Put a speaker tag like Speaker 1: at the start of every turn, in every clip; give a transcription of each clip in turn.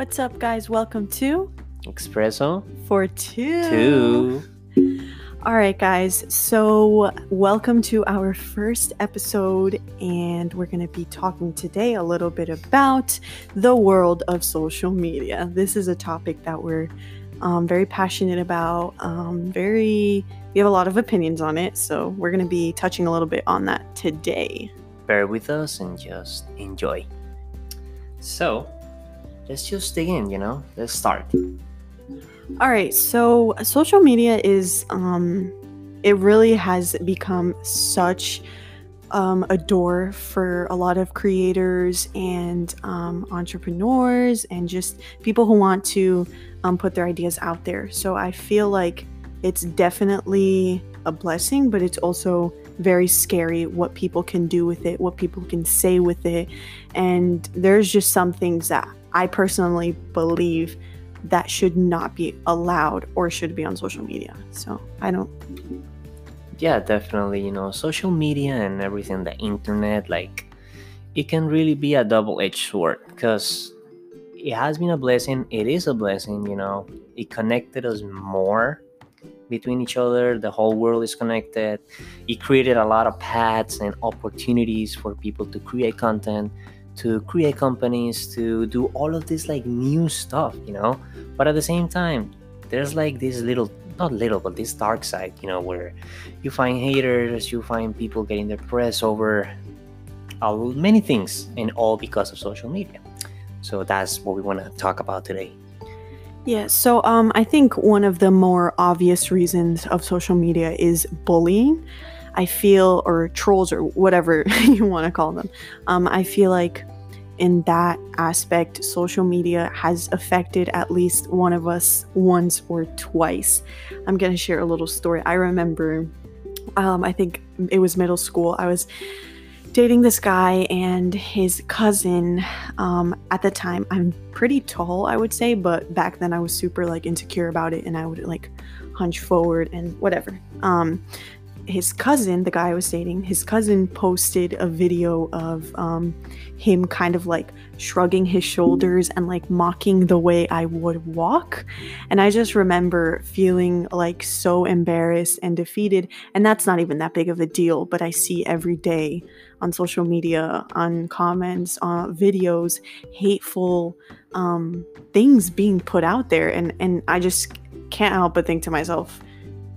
Speaker 1: What's up, guys? Welcome to
Speaker 2: Espresso
Speaker 1: For Two.
Speaker 2: two.
Speaker 1: All right, guys. So, welcome to our first episode, and we're going to be talking today a little bit about the world of social media. This is a topic that we're um, very passionate about. Um, very, we have a lot of opinions on it, so we're going to be touching a little bit on that today.
Speaker 2: Bear with us and just enjoy. So, let's just dig in, you know? Let's start.
Speaker 1: All right, so social media is um it really has become such um, a door for a lot of creators and um, entrepreneurs and just people who want to um, put their ideas out there. So I feel like it's definitely a blessing, but it's also very scary what people can do with it, what people can say with it. And there's just some things that I personally believe that should not be allowed or should be on social media. So I don't.
Speaker 2: Yeah, definitely, you know, social media and everything, the internet, like, it can really be a double edged sword because it has been a blessing. It is a blessing, you know, it connected us more between each other. The whole world is connected. It created a lot of paths and opportunities for people to create content, to create companies, to do all of this like new stuff, you know. But at the same time, there's like this little, not little, but this dark side, you know, where you find haters, you find people getting depressed over uh, many things, and all because of social media. So that's what we want to talk about today.
Speaker 1: Yeah, so um, I think one of the more obvious reasons of social media is bullying. I feel, or trolls, or whatever you want to call them. Um, I feel like in that aspect, social media has affected at least one of us once or twice. I'm going to share a little story. I remember, um, I think it was middle school. I was dating this guy and his cousin um, at the time i'm pretty tall i would say but back then i was super like insecure about it and i would like hunch forward and whatever um, his cousin the guy i was dating his cousin posted a video of um, him kind of like shrugging his shoulders and like mocking the way i would walk. And i just remember feeling like so embarrassed and defeated. And that's not even that big of a deal but i see every day on social media, on comments, on videos, hateful um, things being put out there, and and I just can't help but think to myself,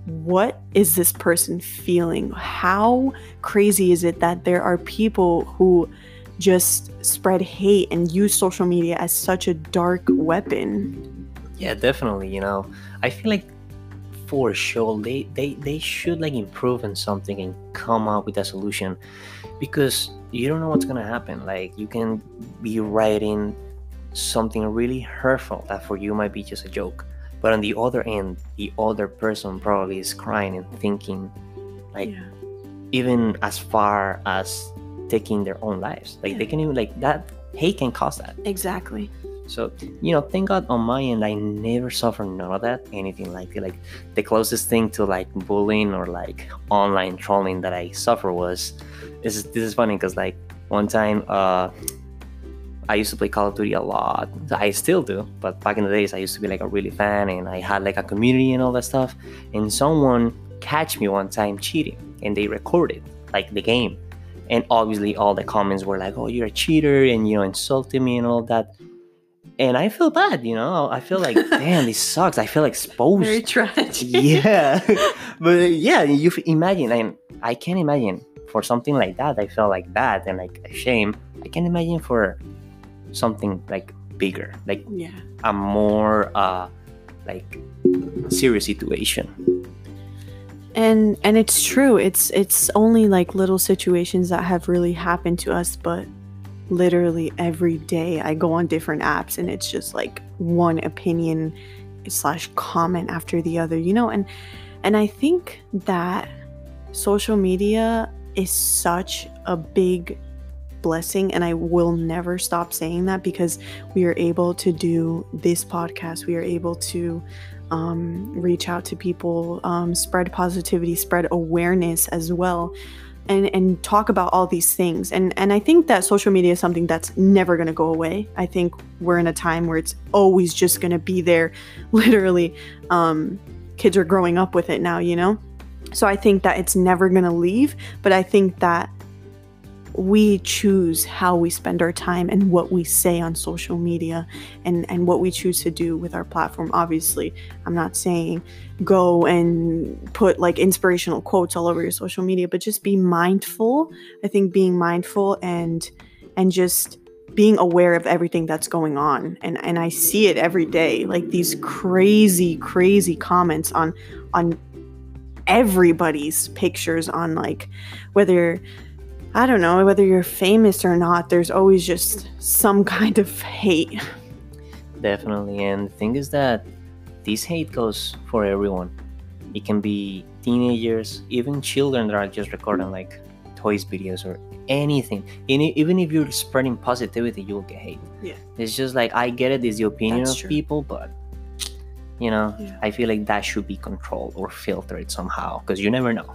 Speaker 1: what is this person feeling? How crazy is it that there are people who just spread hate and use social media as such a dark weapon?
Speaker 2: Yeah, definitely. You know, I feel like for sure they they they should like improve on something and come up with a solution because you don't know what's gonna happen like you can be writing something really hurtful that for you might be just a joke but on the other end the other person probably is crying and thinking like
Speaker 1: Yeah.
Speaker 2: even as far as taking their own lives like they can even like that hate can cause that
Speaker 1: Exactly.
Speaker 2: so, you know, thank God on my end, I never suffered none of that, anything like it. Like the closest thing to like bullying or like online trolling that I suffer was, this is, this is funny because like one time, uh, I used to play Call of Duty a lot. I still do, but back in the days, I used to be like a really fan and I had like a community and all that stuff. And someone catch me one time cheating and they recorded like the game. And obviously, all the comments were like, oh, you're a cheater and, you know, insulting me and all that and I feel bad, you know. I feel like, damn, this sucks. I feel exposed.
Speaker 1: Very tragic.
Speaker 2: yeah, but yeah, you imagine. I I can't imagine for something like that. I felt like bad and like ashamed. I can't imagine for something like bigger, like
Speaker 1: yeah.
Speaker 2: a more uh like serious situation.
Speaker 1: and and it's true it's it's only like little situations that have really happened to us but literally every day i go on different apps and it's just like one opinion slash comment after the other you know and and i think that social media is such a big blessing and i will never stop saying that because we are able to do this podcast. We are able to um, reach out to people, um, spread positivity, spread awareness as well. and and talk about all these things. And and i think that social media is something that's never going to go away. I think we're in a time where it's always just going to be there literally. Um kids are growing up with it now you know? So i think that it's never going to leave but i think that we choose how we spend our time and what we say on social media and, and what we choose to do with our platform. Obviously, I'm not saying go and put like inspirational quotes all over your social media, but just be mindful. I think being mindful and and just being aware of everything that's going on and and I see it every day like these crazy crazy comments on on everybody's pictures on like whether I don't know, whether you're famous or not, there's always just some kind of hate.
Speaker 2: Definitely. And the thing is that this hate goes for everyone. It can be teenagers, even children that are just recording like toys videos or anything. And even if you're spreading positivity, you'll get hate.
Speaker 1: Yeah.
Speaker 2: It's just like I get it, it's the opinion
Speaker 1: That's
Speaker 2: of
Speaker 1: true.
Speaker 2: people, but you know,
Speaker 1: Yeah.
Speaker 2: I feel like that should be controlled or filtered somehow because you never know.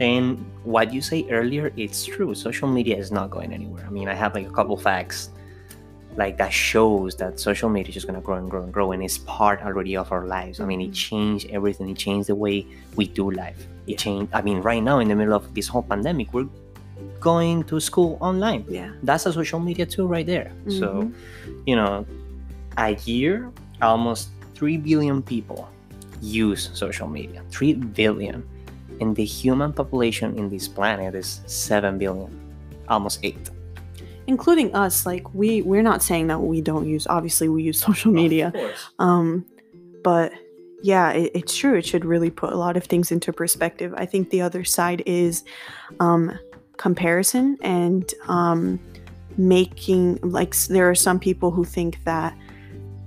Speaker 2: And what you say earlier, it's true. Social media is not going anywhere. I mean, I have like a couple facts like that shows that social media is just gonna grow and grow and grow and it's part already of our lives. I mean, it
Speaker 1: Mhm.
Speaker 2: changed everything. It changed the way we do life. It changed. I mean, right now in the middle of this whole pandemic, we're going to school online.
Speaker 1: Yeah.
Speaker 2: That's a social media too, right there. So,
Speaker 1: Mhm.
Speaker 2: you know, a year, almost three billion people use social media. Three billion and the human population in this planet is 7 billion almost 8
Speaker 1: including us like we we're not saying that we don't use obviously we use social media. um but yeah it, it's true it should really put a lot of things into perspective. I think the other side is um comparison and um making like there are some people who think that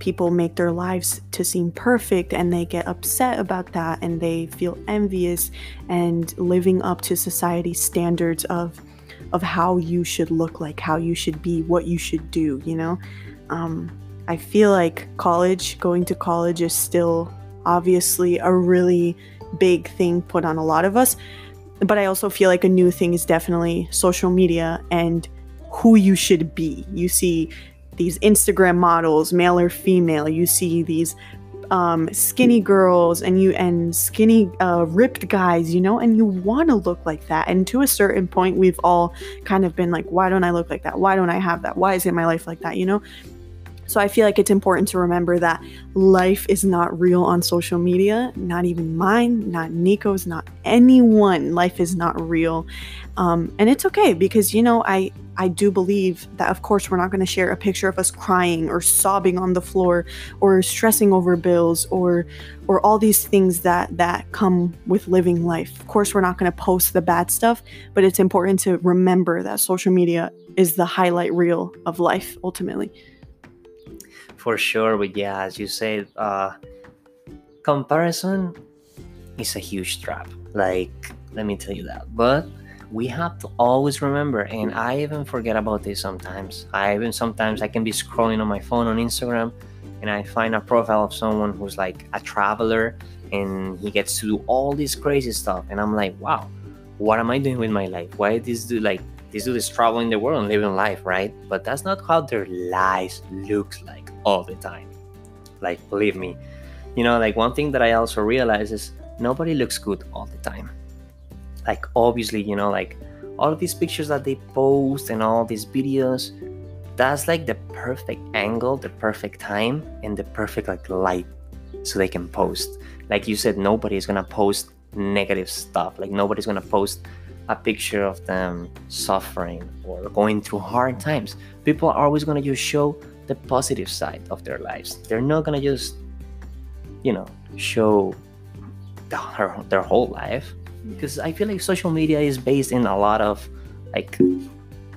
Speaker 1: people make their lives to seem perfect and they get upset about that and they feel envious and living up to society's standards of of how you should look like how you should be what you should do you know? Um, i feel like college going to college is still obviously a really big thing put on a lot of us but i also feel like a new thing is definitely social media and who you should be. You see these instagram models male or female you see these um, skinny girls and you and skinny uh, ripped guys you know and you want to look like that. And to a certain point we've all kind of been like why don't i look like that? Why don't i have that? Why isn't my life like that? You know so i feel like it's important to remember that life is not real on social media not even mine not nico's not anyone. Life is not real. Um, and it's okay because you know i i do believe that of course we're not going to share a picture of us crying or sobbing on the floor or stressing over bills or or all these things that that come with living life. Of course we're not going to post the bad stuff but it's important to remember that social media is the highlight reel of life ultimately
Speaker 2: for sure but yeah as you said uh comparison is a huge trap. Like let me tell you that. But we have to always remember and i even forget about this sometimes. I even sometimes i can be scrolling on my phone on instagram and i find a profile of someone who's like a traveler and he gets to do all this crazy stuff and i'm like wow what am i doing with my life? Why is this dude like this dude is traveling the world and living life right? But that's not how their lives looks like all the time. Like believe me. You know like one thing that i also realize is nobody looks good all the time. Like obviously you know like all these pictures that they post and all these videos that's like the perfect angle the perfect time and the perfect like light so they can post. Like you said nobody's gonna post negative stuff. Like nobody's gonna post a picture of them suffering or going through hard times people are always gonna just show the positive side of their lives they're not gonna just you know show the, her, their whole life because I feel like social media is based in a lot of like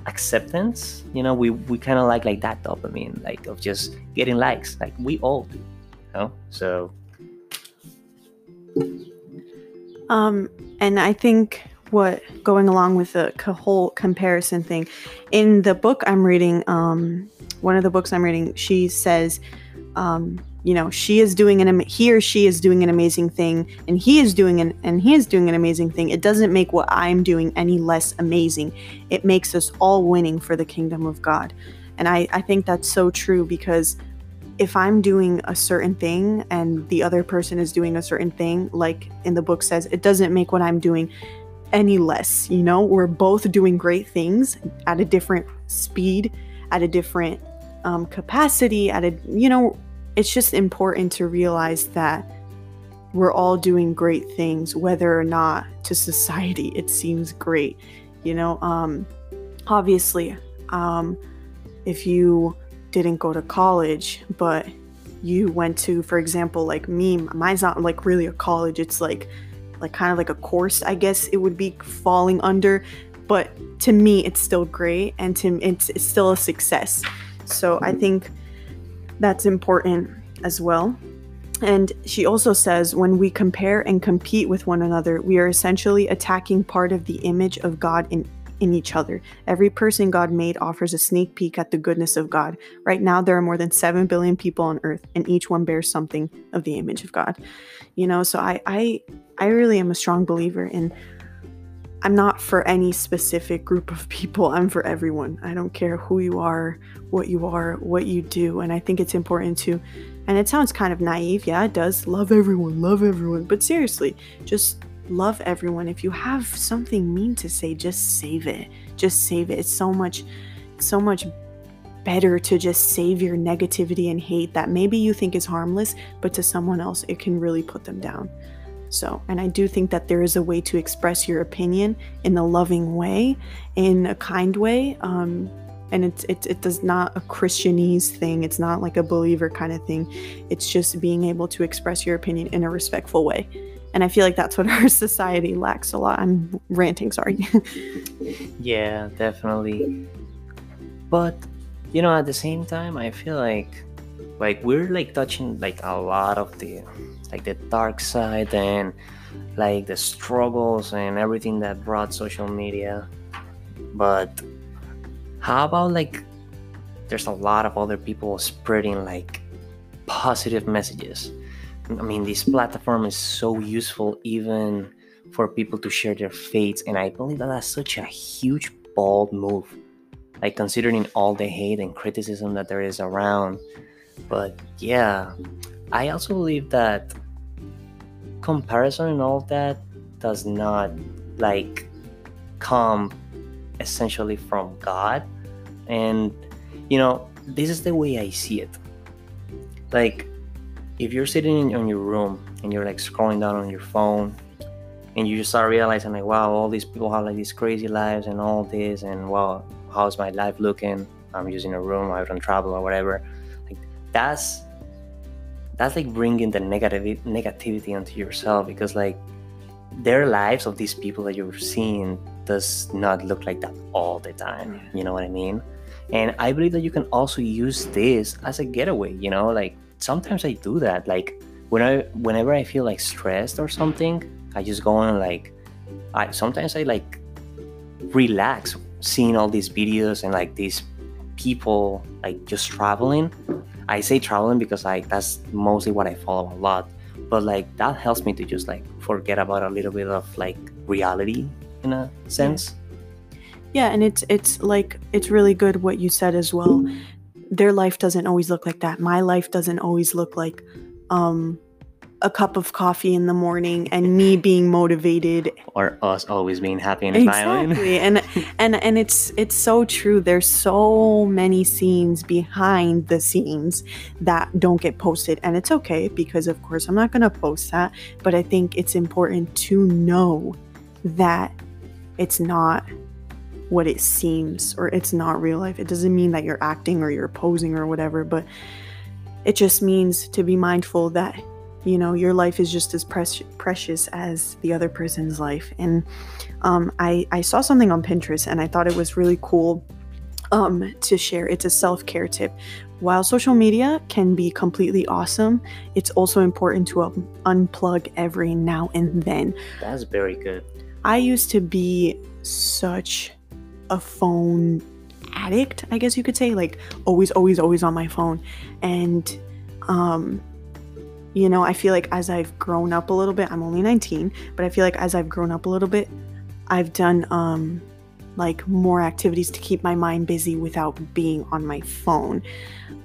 Speaker 2: acceptance. You know, we we kind of like like that dopamine, like of just getting likes, like we all do. You know, so
Speaker 1: Um, and I think what going along with the whole comparison thing, in the book I'm reading, um, one of the books I'm reading, she says, um, you know she is doing an he or she is doing an amazing thing and he is doing an and he is doing an amazing thing. It doesn't make what i'm doing any less amazing. It makes us all winning for the kingdom of god. And i i think that's so true because if i'm doing a certain thing and the other person is doing a certain thing like in the book says it doesn't make what i'm doing any less you know we're both doing great things at a different speed at a different um, capacity at a you know it's just important to realize that we're all doing great things, whether or not to society it seems great. You know, um, obviously, um, if you didn't go to college, but you went to, for example, like me, mine's not like really a college. It's like, like kind of like a course, I guess it would be falling under. But to me, it's still great, and to it's, it's still a success. So I mm-hmm. think that's important as well. And she also says when we compare and compete with one another, we are essentially attacking part of the image of God in, in each other. Every person God made offers a sneak peek at the goodness of God. Right now, there are more than 7 billion people on earth, and each one bears something of the image of God. You know, so I, I, I really am a strong believer in I'm not for any specific group of people. I'm for everyone. I don't care who you are, what you are, what you do. And I think it's important to, and it sounds kind of naive. Yeah, it does. Love everyone, love everyone. But seriously, just love everyone. If you have something mean to say, just save it. Just save it. It's so much, so much better to just save your negativity and hate that maybe you think is harmless, but to someone else, it can really put them down. So, and I do think that there is a way to express your opinion in a loving way, in a kind way. Um, and it's it, it does not a Christianese thing. It's not like a believer kind of thing. It's just being able to express your opinion in a respectful way. And I feel like that's what our society lacks a lot. I'm ranting, sorry.
Speaker 2: yeah, definitely. But you know, at the same time, I feel like like we're like touching like a lot of the like the dark side and like the struggles and everything that brought social media but how about like there's a lot of other people spreading like positive messages i mean this platform is so useful even for people to share their faiths and i believe that that's such a huge bold move like considering all the hate and criticism that there is around but yeah I also believe that comparison and all that does not like come essentially from God. And you know, this is the way I see it. Like if you're sitting in, your room and you're like scrolling down on your phone and you just start realizing like wow all these people have like these crazy lives and all this and wow how's my life looking? I'm using a room i don't travel or whatever. Like that's that's like bringing the negative negativity onto yourself because like their lives of these people that you're seeing does not look like that all the time you know what i mean? And i believe that you can also use this as a getaway you know like sometimes i do that like when i whenever i feel like stressed or something i just go on like i sometimes i like relax seeing all these videos and like these people like just traveling I say traveling because like that's mostly what I follow a lot. But like that helps me to just like forget about a little bit of like reality in a sense.
Speaker 1: Yeah, and it's it's like it's really good what you said as well. Their life doesn't always look like that. My life doesn't always look like um a cup of coffee in the morning and me being motivated.
Speaker 2: Or us always being happy and
Speaker 1: smiling. Exactly. And and and it's it's so true. There's so many scenes behind the scenes that don't get posted and it's okay because of course i'm not going to post that but i think it's important to know that it's not what it seems or it's not real life. It doesn't mean that you're acting or you're posing or whatever but it just means to be mindful that you know your life is just as pre- precious as the other person's life. And um, I, I saw something on pinterest and i thought it was really cool um, to share. It's a self-care tip. While social media can be completely awesome it's also important to um, unplug every now and then.
Speaker 2: That's very good.
Speaker 1: I used to be such a phone addict i guess you could say like always always always on my phone and um you know, I feel like as I've grown up a little bit, I'm only 19, but I feel like as I've grown up a little bit, I've done um like more activities to keep my mind busy without being on my phone.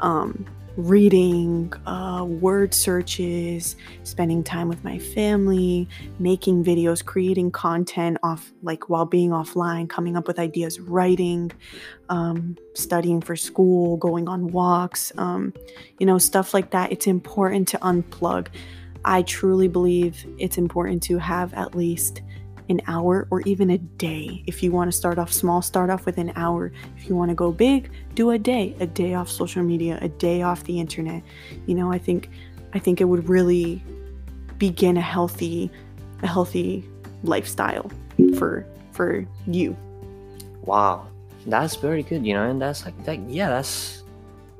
Speaker 1: Um reading, uh, word searches, spending time with my family, making videos, creating content off like while being offline, coming up with ideas, writing, um, studying for school, going on walks, um, you know, stuff like that. It's important to unplug. I truly believe it's important to have at least an hour or even a day. If you want to start off small, start off with an hour. If you want to go big, do a day, a day off social media, a day off the internet. You know, I think I think it would really begin a healthy a healthy lifestyle for for you.
Speaker 2: Wow. That's very good, you know, and that's like that yeah, that's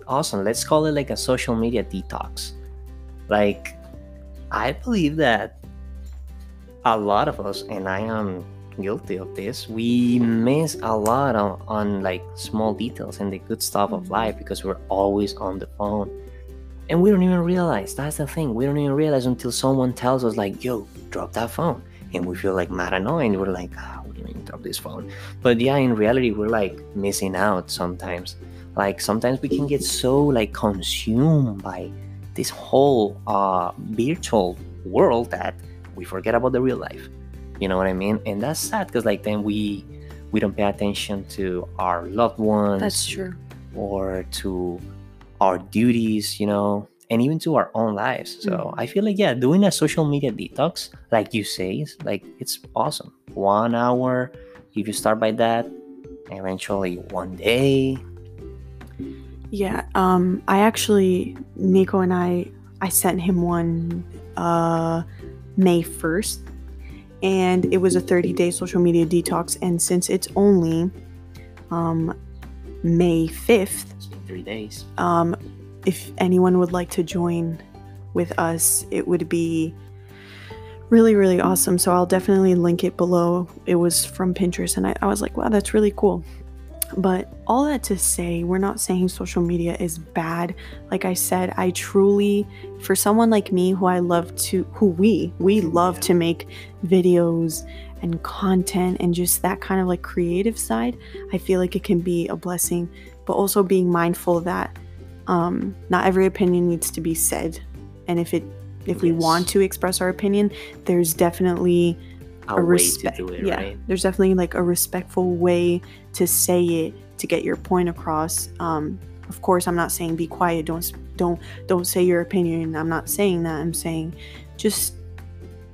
Speaker 2: awesome. Let's call it like a social media detox. Like I believe that a lot of us, and I am guilty of this, we miss a lot on, on like small details and the good stuff of life because we're always on the phone. And we don't even realize that's the thing. We don't even realize until someone tells us, like, yo, drop that phone. And we feel like mad annoying. We're like, ah, oh, we didn't drop this phone. But yeah, in reality, we're like missing out sometimes. Like sometimes we can get so like consumed by this whole uh virtual world that we forget about the real life. You know what i mean? And that's sad because like then we we don't pay attention to our loved ones
Speaker 1: That's true.
Speaker 2: or to our duties you know and even to our own lives. So
Speaker 1: Mhm.
Speaker 2: i feel like yeah doing a social media detox like you say is like it's awesome. One hour if you start by that eventually one day.
Speaker 1: Yeah, um I actually Nico and I I sent him one uh May 1st and it was a 30-day social media detox and since it's only um May 5th,
Speaker 2: three days
Speaker 1: um if anyone would like to join with us, it would be really really awesome. So I'll definitely link it below. It was from Pinterest and I, I was like, wow, that's really cool. But all that to say, we're not saying social media is bad. Like I said, I truly, for someone like me who I love to, who we, we love to make videos and content and just that kind of like creative side, I feel like it can be a blessing. But also being mindful that um, not every opinion needs to be said. And if it, if we
Speaker 2: Yes.
Speaker 1: want to express our opinion, there's definitely
Speaker 2: a,
Speaker 1: a
Speaker 2: way
Speaker 1: respect.
Speaker 2: to do it
Speaker 1: yeah,
Speaker 2: right
Speaker 1: there's definitely like a respectful way to say it to get your point across. Um, of course, I'm not saying be quiet. Don't don't don't say your opinion. I'm not saying that. I'm saying just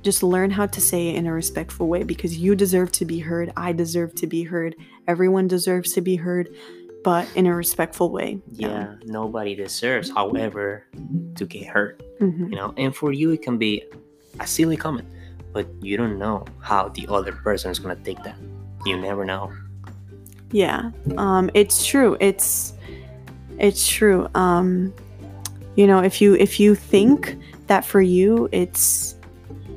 Speaker 1: just learn how to say it in a respectful way because you deserve to be heard. I deserve to be heard. Everyone deserves to be heard, but in a respectful way.
Speaker 2: yeah nobody deserves however to get hurt
Speaker 1: Mhm.
Speaker 2: you know and for you it can be a silly comment but you don't know how the other person is going to take that you never know
Speaker 1: Yeah, um, it's true. It's it's true. Um, you know, if you if you think that for you, it's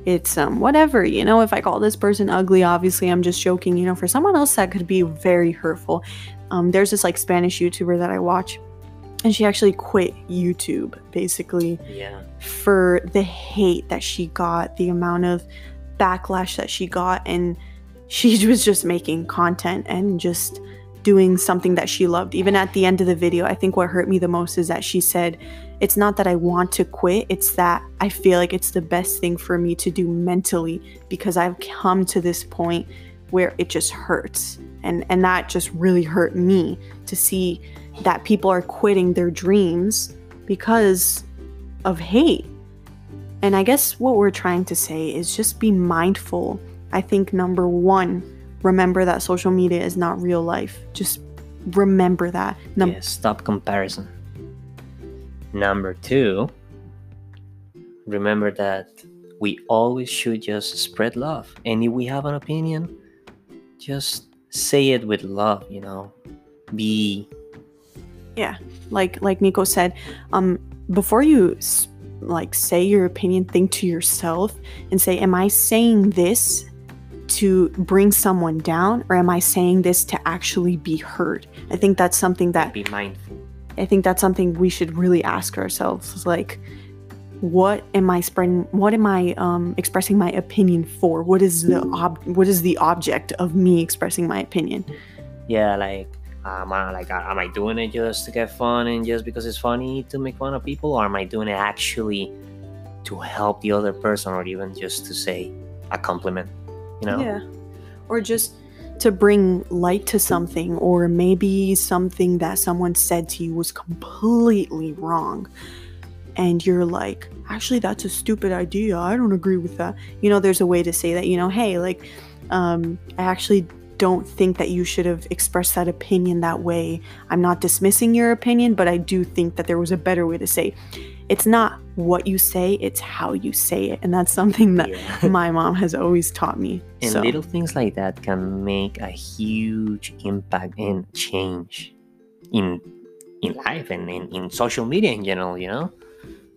Speaker 1: it's um whatever. You know, if I call this person ugly, obviously I'm just joking. You know, for someone else that could be very hurtful. Um, there's this like Spanish YouTuber that I watch, and she actually quit YouTube basically
Speaker 2: yeah
Speaker 1: for the hate that she got, the amount of backlash that she got, and she was just making content and just doing something that she loved. Even at the end of the video, I think what hurt me the most is that she said, It's not that I want to quit, it's that I feel like it's the best thing for me to do mentally because I've come to this point where it just hurts. And, and that just really hurt me to see that people are quitting their dreams because of hate. And I guess what we're trying to say is just be mindful. I think number one, remember that social media is not real life. Just remember that. Num-
Speaker 2: yeah, stop comparison number two remember that we always should just spread love and if we have an opinion just say it with love you know be
Speaker 1: like like Nico said, um, before you like say your opinion, think to yourself and say, "Am I saying this to bring someone down, or am I saying this to actually be heard?" I think that's something that
Speaker 2: be mindful
Speaker 1: I think that's something we should really ask ourselves like what am I spreading what am I um, expressing my opinion for? What is the ob- what is the object of me expressing my opinion?
Speaker 2: Yeah, like am I like am I doing it just to get fun and just because it's funny to make fun of people, or am I doing it actually to help the other person, or even just to say a compliment? You know?
Speaker 1: Yeah. Or just to bring light to something, or maybe something that someone said to you was completely wrong. And you're like, actually, that's a stupid idea. I don't agree with that. You know, there's a way to say that, you know, hey, like, um, I actually don't think that you should have expressed that opinion that way. I'm not dismissing your opinion, but I do think that there was a better way to say. It's not what you say, it's how you say it. And that's something that
Speaker 2: Yeah.
Speaker 1: my mom has always taught me.
Speaker 2: And
Speaker 1: so,
Speaker 2: little things like that can make a huge impact and change in in life and in, in social media in general, you know?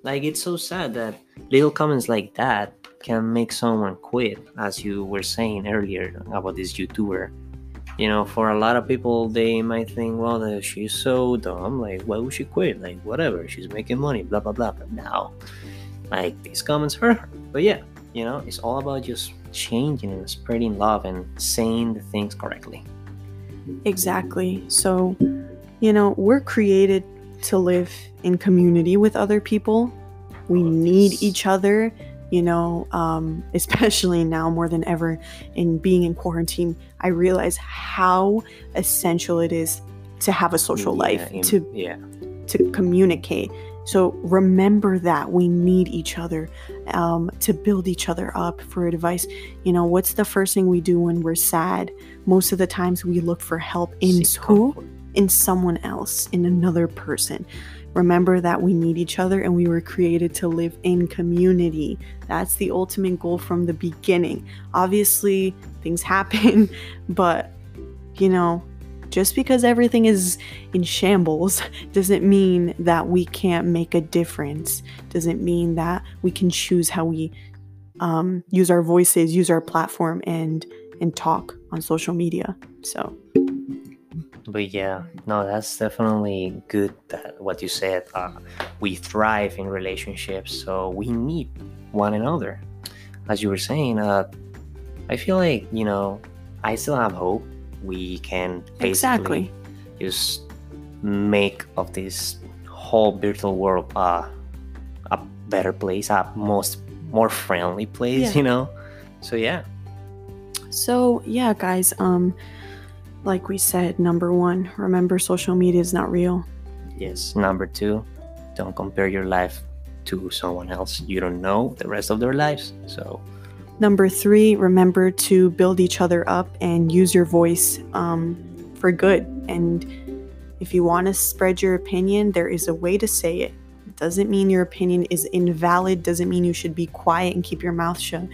Speaker 2: Like it's so sad that little comments like that can make someone quit, as you were saying earlier about this YouTuber. You know, for a lot of people, they might think, well, uh, she's so dumb. Like, why would she quit? Like, whatever. She's making money, blah, blah, blah. But now, like, these comments hurt her. But yeah, you know, it's all about just changing and spreading love and saying the things correctly.
Speaker 1: Exactly. So, you know, we're created to live in community with other people. We
Speaker 2: Oh,
Speaker 1: need each other, you know, um, especially now more than ever in being in quarantine. I realize how essential it is to have a social
Speaker 2: Yeah,
Speaker 1: life,
Speaker 2: in-
Speaker 1: to
Speaker 2: yeah,
Speaker 1: to communicate. So remember that we need each other um, to build each other up for advice. You know, what's the first thing we do when we're sad? Most of the times we look for help in
Speaker 2: seek
Speaker 1: who?
Speaker 2: comfort.
Speaker 1: In someone else, in another person. Remember that we need each other and we were created to live in community. That's the ultimate goal from the beginning. Obviously, things happen, but you know, just because everything is in shambles doesn't mean that we can't make a difference. Doesn't mean that we can choose how we um, use our voices, use our platform, and and talk on social media. So
Speaker 2: But yeah, no, that's definitely good that what you said. Uh, we thrive in relationships, so we need one another. As you were saying, uh, I feel like you know, I still have hope. We can basically
Speaker 1: exactly,
Speaker 2: just make of this whole virtual world uh, a better place, a most more friendly place.
Speaker 1: Yeah.
Speaker 2: You know, so yeah,
Speaker 1: So, yeah, guys, um like we said, number 1, remember social media is not real.
Speaker 2: yes. Number two, don't compare your life to someone else. You don't know the rest of their lives, so
Speaker 1: Number 3, remember to build each other up and use your voice um for good. And if you want to spread your opinion, there is a way to say it. Doesn't mean your opinion is invalid, doesn't mean you should be quiet and keep your mouth shut.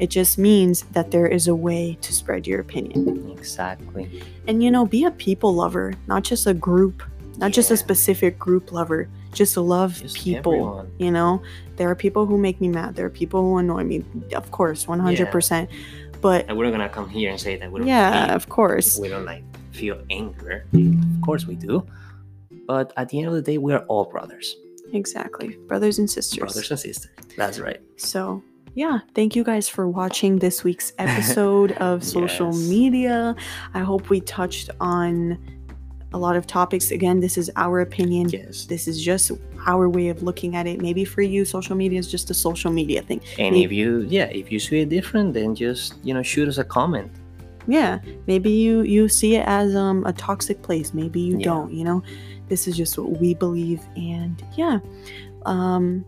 Speaker 1: It just means that there is a way to spread your opinion.
Speaker 2: exactly.
Speaker 1: And you know, be a people lover, not just a group, not just a specific group lover. Just love
Speaker 2: Just
Speaker 1: people.
Speaker 2: everyone.
Speaker 1: You know, there are people who make me mad. There are people who annoy me. Of course, one hundred percent. Yeah. But
Speaker 2: And we're not gonna come here and say that we don't
Speaker 1: yeah,
Speaker 2: feel,
Speaker 1: of course,
Speaker 2: we don't like feel anger. Of course we do. But at the end of the day, we are all brothers,
Speaker 1: exactly, brothers and sisters.
Speaker 2: brothers and sisters. That's right.
Speaker 1: So, yeah, thank you guys for watching this week's episode of social
Speaker 2: Yes.
Speaker 1: media. I hope we touched on a lot of topics. Again, this is our opinion.
Speaker 2: Yes.
Speaker 1: This is just our way of looking at it. Maybe for you, social media is just a social media thing.
Speaker 2: And
Speaker 1: Maybe-
Speaker 2: if you, yeah, if you see it different, then just you know shoot us a comment.
Speaker 1: Yeah, maybe you you see it as um a toxic place. Maybe you
Speaker 2: Yeah.
Speaker 1: don't. You know, this is just what we believe, and yeah. Um,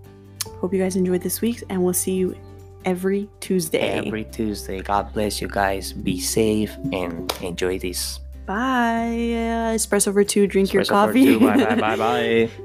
Speaker 1: hope you guys enjoyed this week, and we'll see you every Tuesday.
Speaker 2: Every Tuesday. God bless you guys. Be safe and enjoy this.
Speaker 1: Bye. Uh, espresso for two. Drink your
Speaker 2: Espresso for
Speaker 1: coffee.
Speaker 2: Bye bye bye bye.